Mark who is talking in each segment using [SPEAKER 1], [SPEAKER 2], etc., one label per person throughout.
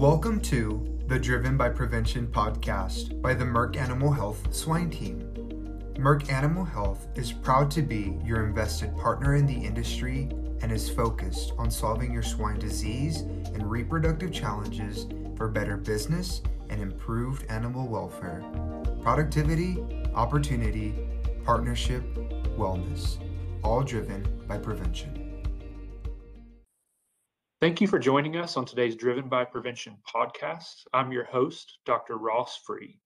[SPEAKER 1] Welcome to the Driven by Prevention podcast by the Merck Animal Health Swine Team. Merck Animal Health is proud to be your invested partner in the industry and is focused on solving your swine disease and reproductive challenges for better business and improved animal welfare, productivity, opportunity, partnership, wellness, all driven by prevention.
[SPEAKER 2] Thank you for joining us on today's Driven by Prevention podcast. I'm your host, Dr. Ross Free.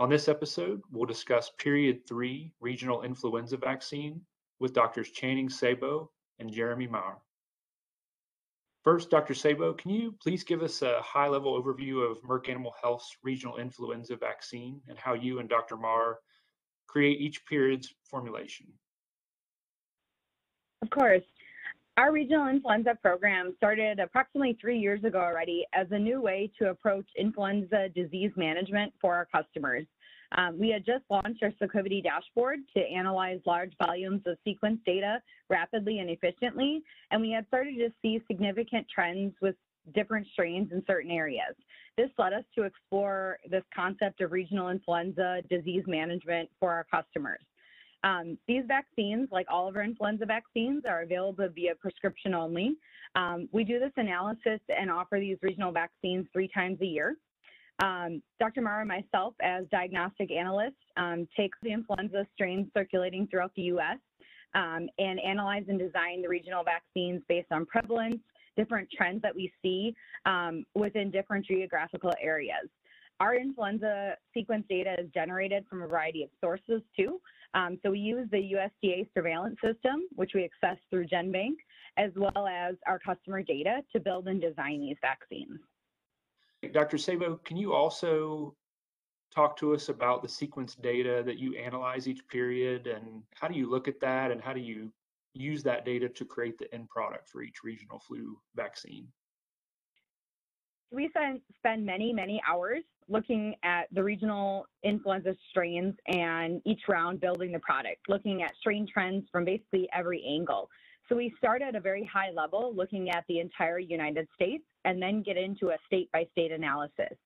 [SPEAKER 2] On this episode, we'll discuss period three regional influenza vaccine with Drs. Channing Sebo and Jeremy Maurer. First, Dr. Sebo, can you please give us a high level overview of Merck Animal Health's regional influenza vaccine and how you and Dr. Maurer create each period's formulation?
[SPEAKER 3] Of course. Our regional influenza program started approximately three years ago already as a new way to approach influenza disease management for our customers. Um, we had just launched our Sequivity dashboard to analyze large volumes of sequence data rapidly and efficiently, and we had started to see significant trends with different strains in certain areas. This led us to explore this concept of regional influenza disease management for our customers. Um, these vaccines, like all of our influenza vaccines, are available via prescription only. Um, we do this analysis and offer these regional vaccines three times a year. Um, Dr. Maurer and myself, as diagnostic analysts, um, take the influenza strains circulating throughout the U.S. Um, and analyze and design the regional vaccines based on prevalence, different trends that we see um, within different geographical areas. Our influenza sequence data is generated from a variety of sources too. Um, so we use the USDA surveillance system, which we access through GenBank, as well as our customer data to build and design these vaccines.
[SPEAKER 2] Dr. Sebo, can you also talk to us about the sequence data that you analyze each period and how do you look at that and how do you use that data to create the end product for each regional flu vaccine?
[SPEAKER 3] We spend many, many hours looking at the regional influenza strains and each round building the product, looking at strain trends from basically every angle. So we start at a very high level, looking at the entire United States, and then get into a state by state analysis.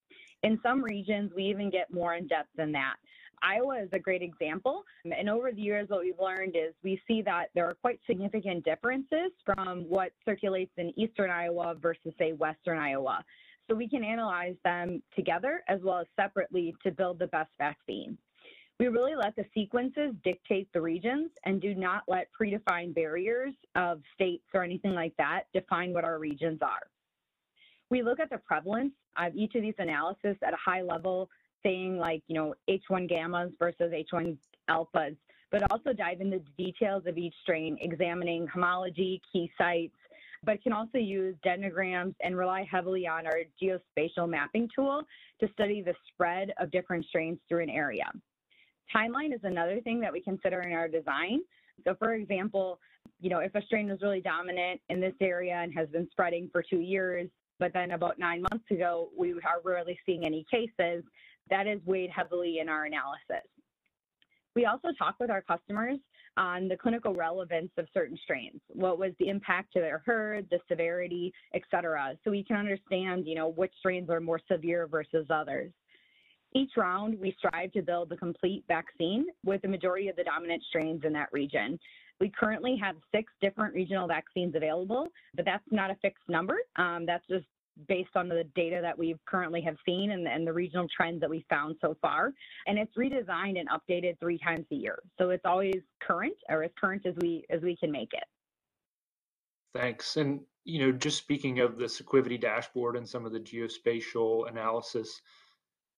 [SPEAKER 3] In some regions, we even get more in depth than that. Iowa is a great example. And over the years, what we've learned is we see that there are quite significant differences from what circulates in eastern Iowa versus, say, western Iowa. So we can analyze them together as well as separately to build the best vaccine. We really let the sequences dictate the regions and do not let predefined barriers of states or anything like that define what our regions are. We look at the prevalence of each of these analysis at a high level, saying like, you know, H1 gammas versus H1 alphas, but also dive into the details of each strain, examining homology, key sites, but can also use dendrograms and rely heavily on our geospatial mapping tool to study the spread of different strains through an area. Timeline is another thing that we consider in our design. So for example, you know, if a strain was really dominant in this area and has been spreading for two years, but then about nine months ago, we are rarely seeing any cases, that is weighed heavily in our analysis. We also talk with our customers on the clinical relevance of certain strains. What was the impact to their herd, the severity, et cetera, so we can understand, you know, which strains are more severe versus others. Each round, we strive to build a complete vaccine with the majority of the dominant strains in that region. We currently have six different regional vaccines available, but that's not a fixed number. Um, that's just based on the data that we currently have seen and, and, the regional trends that we found so far. And it's redesigned and updated three times a year. So it's always current or as current as we as we can make it.
[SPEAKER 2] Thanks. And you know, just speaking of the Sequivity dashboard and some of the geospatial analysis,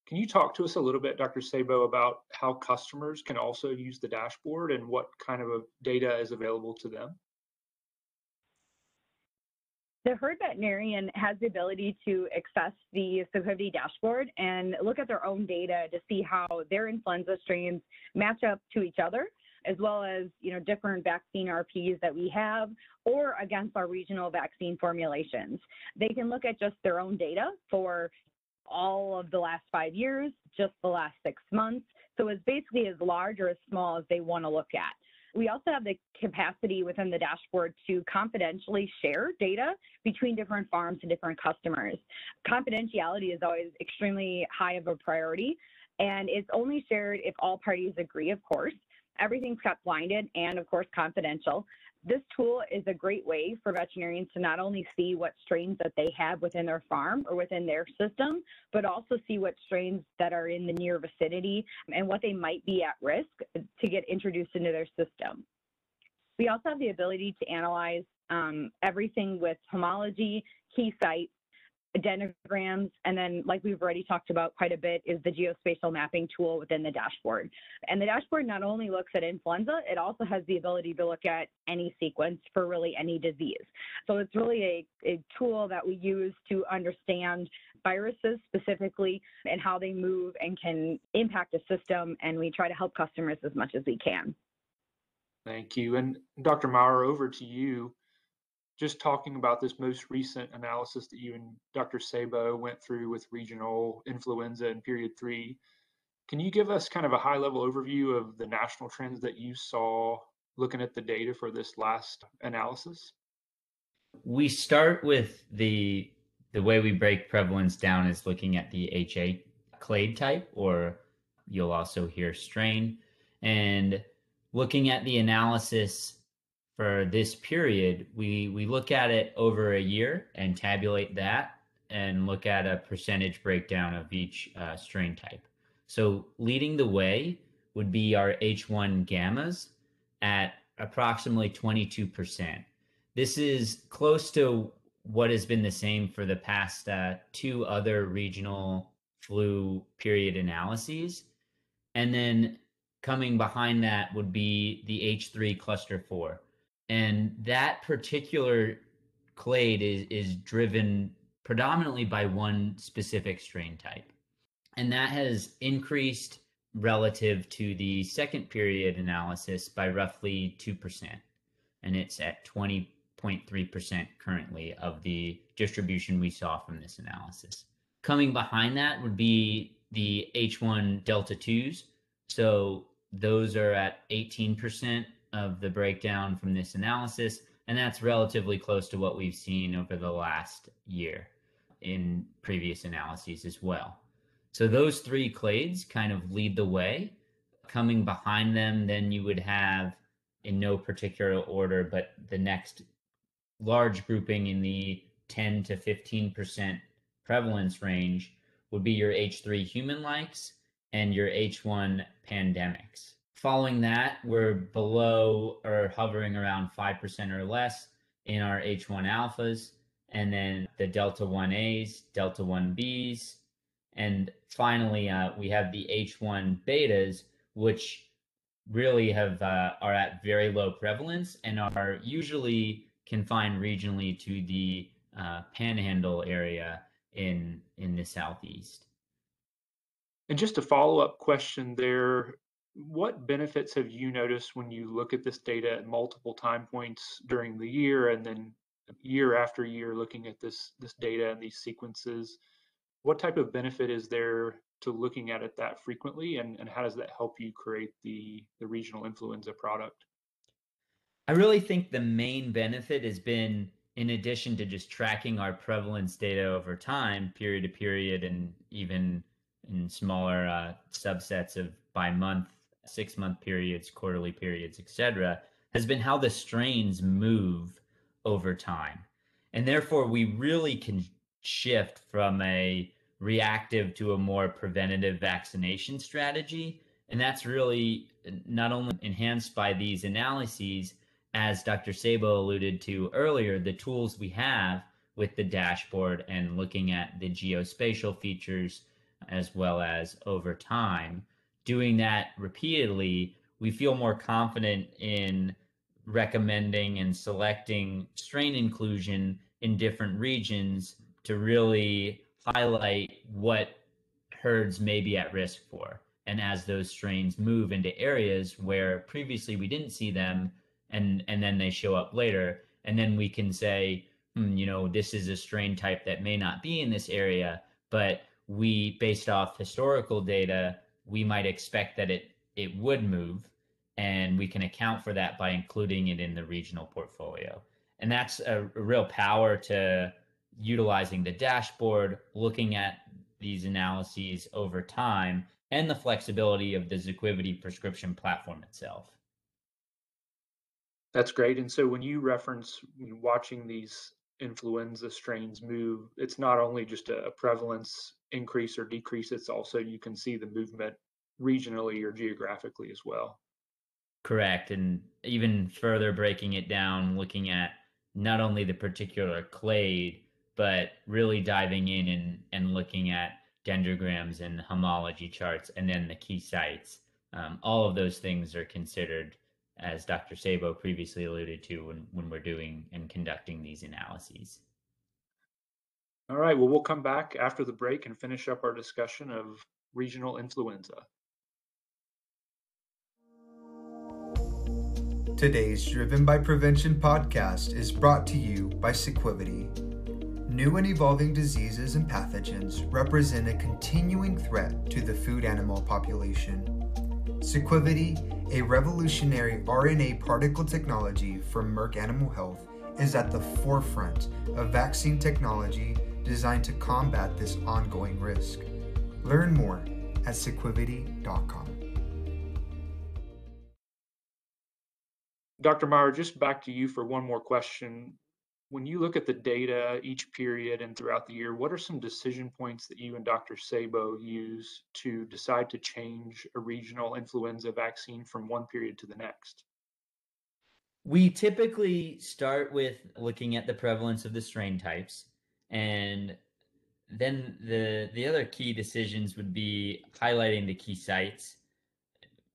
[SPEAKER 2] can you talk to us a little bit, Dr. Sebo, about how customers can also use the dashboard and what kind of data is available to them?
[SPEAKER 3] The herd veterinarian has the ability to access the Sequivity dashboard and look at their own data to see how their influenza strains match up to each other, as well as you know different vaccine RPs that we have, or against our regional vaccine formulations. They can look at just their own data for all of the last five years, just the last six months. So it's basically as large or as small as they want to look at. We also have the capacity within the dashboard to confidentially share data between different farms and different customers. Confidentiality is always extremely high of a priority, and it's only shared if all parties agree, of course. Everything's kept blinded and, of course, confidential. This tool is a great way for veterinarians to not only see what strains that they have within their farm or within their system, but also see what strains that are in the near vicinity and what they might be at risk to get introduced into their system. We also have the ability to analyze um, everything with homology, key sites, dendrograms, and then like we've already talked about quite a bit is the geospatial mapping tool within the dashboard. And the dashboard not only looks at influenza, it also has the ability to look at any sequence for really any disease. So it's really a, a tool that we use to understand viruses specifically and how they move and can impact a system, and we try to help customers as much as we can.
[SPEAKER 2] Thank you. And Dr. Maurer, over to you just talking about this most recent analysis that you and Dr. Sebo went through with regional influenza in period three, can you give us kind of a high level overview of the national trends that you saw looking at the data for this last analysis?
[SPEAKER 4] We start with the the way we break prevalence down is looking at the HA clade type, or you'll also hear strain, and looking at the analysis for this period, we we look at it over a year and tabulate that and look at a percentage breakdown of each uh, strain type. So leading the way would be our H1 gammas at approximately 22%. This is close to what has been the same for the past uh, two other regional flu period analyses. And then coming behind that would be the H3 cluster 4 and that particular clade is is driven predominantly by one specific strain type. And that has increased relative to the second period analysis by roughly 2% and it's at 20.3% currently of the distribution we saw from this analysis. Coming behind that would be the h1 delta 2s so those are at 18% of the breakdown from this analysis, and that's relatively close to what we've seen over the last year in previous analyses as well. So those three clades kind of lead the way. Coming behind them, then you would have, in no particular order, but the next large grouping in the 10 to 15% prevalence range would be your H3 human likes and your H1 pandemics. Following that, we're below or hovering around 5% or less in our H1 alphas, and then the Delta 1As, Delta 1Bs, and finally, uh, we have the H1 betas, which really have uh, are at very low prevalence and are usually confined regionally to the uh, panhandle area in in the southeast.
[SPEAKER 2] And just a follow up question there what benefits have you noticed when you look at this data at multiple time points during the year and then year after year looking at this this data and these sequences? What type of benefit is there to looking at it that frequently and, and how does that help you create the the regional influenza product?
[SPEAKER 4] I really think the main benefit has been in addition to just tracking our prevalence data over time period to period and even in smaller uh, subsets of by month six month periods, quarterly periods, etc., has been how the strains move over time. And therefore, we really can shift from a reactive to a more preventative vaccination strategy. And that's really not only enhanced by these analyses, as Dr. Sebo alluded to earlier, the tools we have with the dashboard and looking at the geospatial features as well as over time doing that repeatedly, we feel more confident in recommending and selecting strain inclusion in different regions to really highlight what herds may be at risk for. And as those strains move into areas where previously we didn't see them, and and then they show up later, and then we can say, hmm, you know, this is a strain type that may not be in this area, but we, based off historical data, we might expect that it it would move and we can account for that by including it in the regional portfolio. And that's a, a real power to utilizing the dashboard, looking at these analyses over time, and the flexibility of the Sequivity prescription platform itself.
[SPEAKER 2] That's great. And so when you reference watching these influenza strains move, it's not only just a prevalence increase or decrease, it's also you can see the movement regionally or geographically as well.
[SPEAKER 4] Correct. And even further breaking it down, looking at not only the particular clade, but really diving in and, and looking at dendrograms and homology charts and then the key sites. Um, all of those things are considered, as Dr. Sebo previously alluded to, when, when we're doing and conducting these analyses.
[SPEAKER 2] All right, well, we'll come back after the break and finish up our discussion of regional influenza.
[SPEAKER 1] Today's Driven by Prevention podcast is brought to you by Sequivity. New and evolving diseases and pathogens represent a continuing threat to the food animal population. Sequivity, a revolutionary RNA particle technology from Merck Animal Health, is at the forefront of vaccine technology designed to combat this ongoing risk. Learn more at sequivity.com.
[SPEAKER 2] Dr. Maurer, just back to you for one more question. When you look at the data each period and throughout the year, what are some decision points that you and Dr. Sebo use to decide to change a regional influenza vaccine from one period to the next?
[SPEAKER 4] We typically start with looking at the prevalence of the strain types and then the the other key decisions would be highlighting the key sites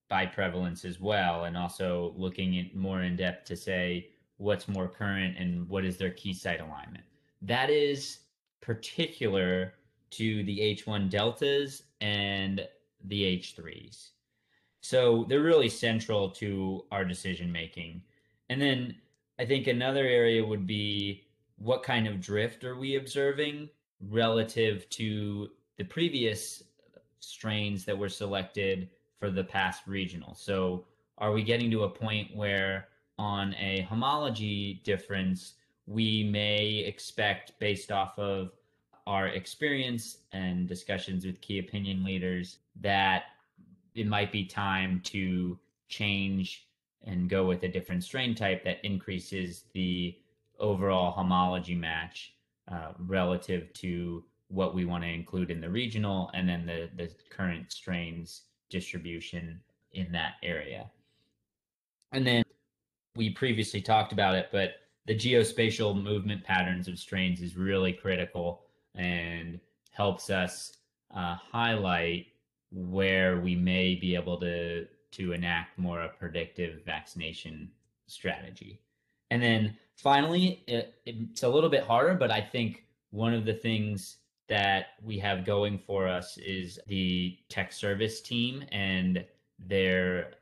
[SPEAKER 4] by prevalence as well, and also looking at more in depth to say what's more current and what is their key site alignment. That is particular to the H1 deltas and the H3s. So they're really central to our decision making. And then I think another area would be what kind of drift are we observing relative to the previous strains that were selected for the past regional. So are we getting to a point where on a homology difference, we may expect based off of our experience and discussions with key opinion leaders that it might be time to change and go with a different strain type that increases the overall homology match uh, relative to what we want to include in the regional and then the, the current strains distribution in that area. And then we previously talked about it, but the geospatial movement patterns of strains is really critical and helps us uh, highlight where we may be able to to enact more a predictive vaccination strategy. And then finally, it, it's a little bit harder, but I think one of the things that we have going for us is the tech service team and their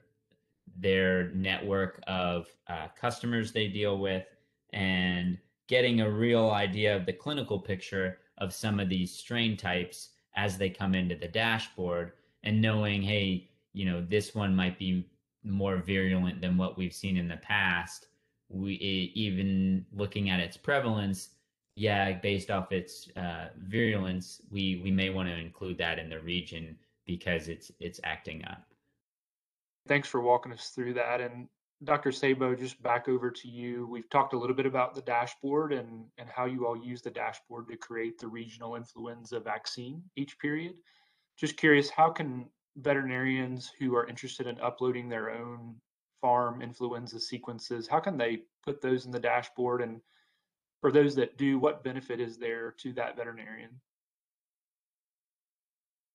[SPEAKER 4] their network of uh, customers they deal with and getting a real idea of the clinical picture of some of these strain types as they come into the dashboard and knowing hey you know this one might be more virulent than what we've seen in the past we even looking at its prevalence, yeah, based off its uh, virulence, we we may want to include that in the region because it's it's acting up.
[SPEAKER 2] Thanks for walking us through that. And Dr. Sebo, just back over to you. We've talked a little bit about the dashboard and, and how you all use the dashboard to create the regional influenza vaccine each period. Just curious, how can veterinarians who are interested in uploading their own farm influenza sequences, how can they put those in the dashboard? And for those that do, what benefit is there to that veterinarian?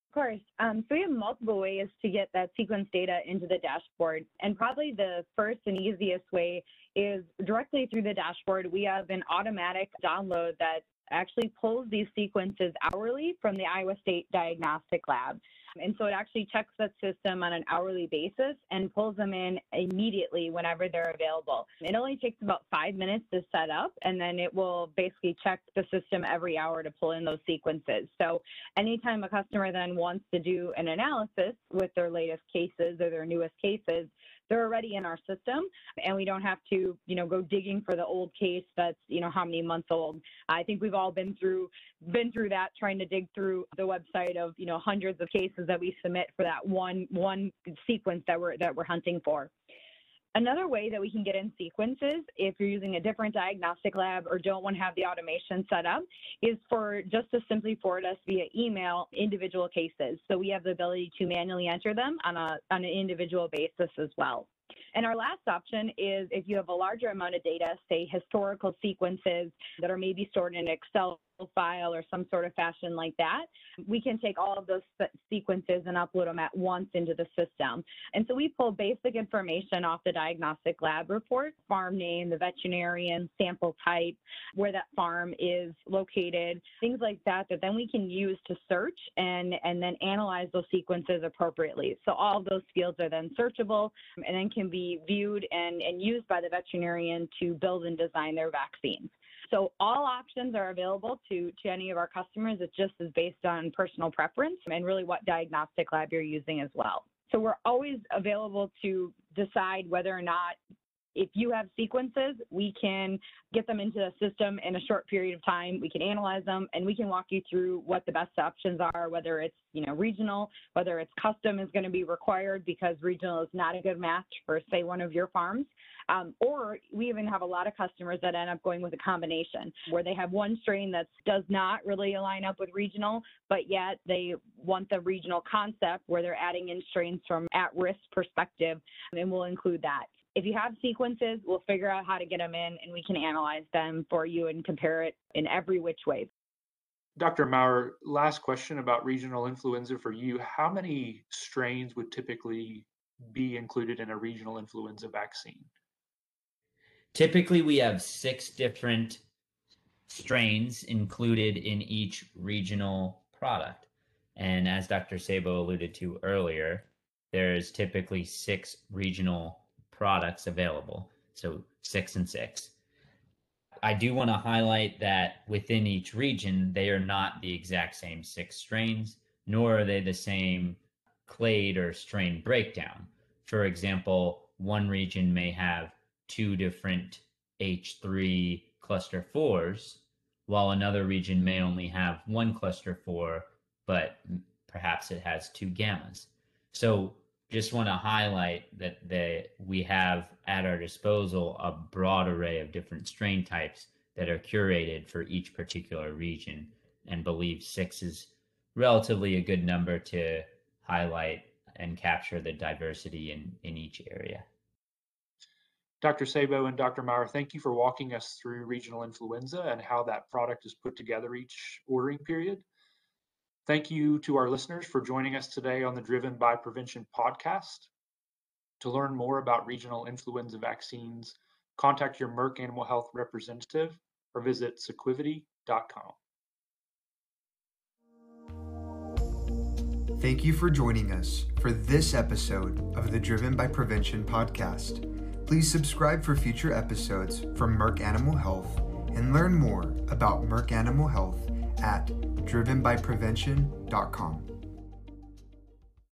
[SPEAKER 3] Of course. Um, so we have multiple ways to get that sequence data into the dashboard. And probably the first and easiest way is directly through the dashboard. We have an automatic download that actually pulls these sequences hourly from the Iowa State Diagnostic Lab. And so it actually checks that system on an hourly basis and pulls them in immediately whenever they're available. It only takes about five minutes to set up, and then it will basically check the system every hour to pull in those sequences. So anytime a customer then wants to do an analysis with their latest cases or their newest cases, they're already in our system and we don't have to, you know, go digging for the old case that's, you know, how many months old. I think we've all been through been through that trying to dig through the website of, you know, hundreds of cases that we submit for that one one sequence that we're that we're hunting for. Another way that we can get in sequences, if you're using a different diagnostic lab or don't want to have the automation set up, is for just to simply forward us via email individual cases. So we have the ability to manually enter them on, a, on an individual basis as well. And our last option is if you have a larger amount of data, say historical sequences that are maybe stored in Excel file or some sort of fashion like that, we can take all of those sequences and upload them at once into the system. And so we pull basic information off the diagnostic lab report, farm name, the veterinarian, sample type, where that farm is located, things like that, that then we can use to search and, and then analyze those sequences appropriately. So all of those fields are then searchable and then can be viewed and, and used by the veterinarian to build and design their vaccines. So all options are available to, to any of our customers. It just is based on personal preference and really what diagnostic lab you're using as well. So we're always available to decide whether or not if you have sequences, we can get them into the system in a short period of time. We can analyze them and we can walk you through what the best options are, whether it's, you know, regional, whether it's custom is going to be required because regional is not a good match for, say, one of your farms. Um, or we even have a lot of customers that end up going with a combination where they have one strain that does not really align up with regional, but yet they want the regional concept where they're adding in strains from at risk perspective, and we'll include that. If you have sequences, we'll figure out how to get them in and we can analyze them for you and compare it in every which way.
[SPEAKER 2] Dr. Maurer, last question about regional influenza for you. How many strains would typically be included in a regional influenza vaccine?
[SPEAKER 4] Typically, we have six different strains included in each regional product. And as Dr. Sebo alluded to earlier, there's typically six regional products available. So six and six. I do want to highlight that within each region, they are not the exact same six strains, nor are they the same clade or strain breakdown. For example, one region may have two different H3 cluster fours, while another region may only have one cluster four, but perhaps it has two gammas. So just want to highlight that that we have at our disposal a broad array of different strain types that are curated for each particular region and believe six is relatively a good number to highlight and capture the diversity in, in each area.
[SPEAKER 2] Dr. Sebo and Dr. Maurer, thank you for walking us through regional influenza and how that product is put together each ordering period. Thank you to our listeners for joining us today on the Driven by Prevention podcast. To learn more about regional influenza vaccines, contact your Merck Animal Health representative or visit sequivity.com.
[SPEAKER 1] Thank you for joining us for this episode of the Driven by Prevention podcast. Please subscribe for future episodes from Merck Animal Health and learn more about Merck Animal Health at drivenbyprevention.com.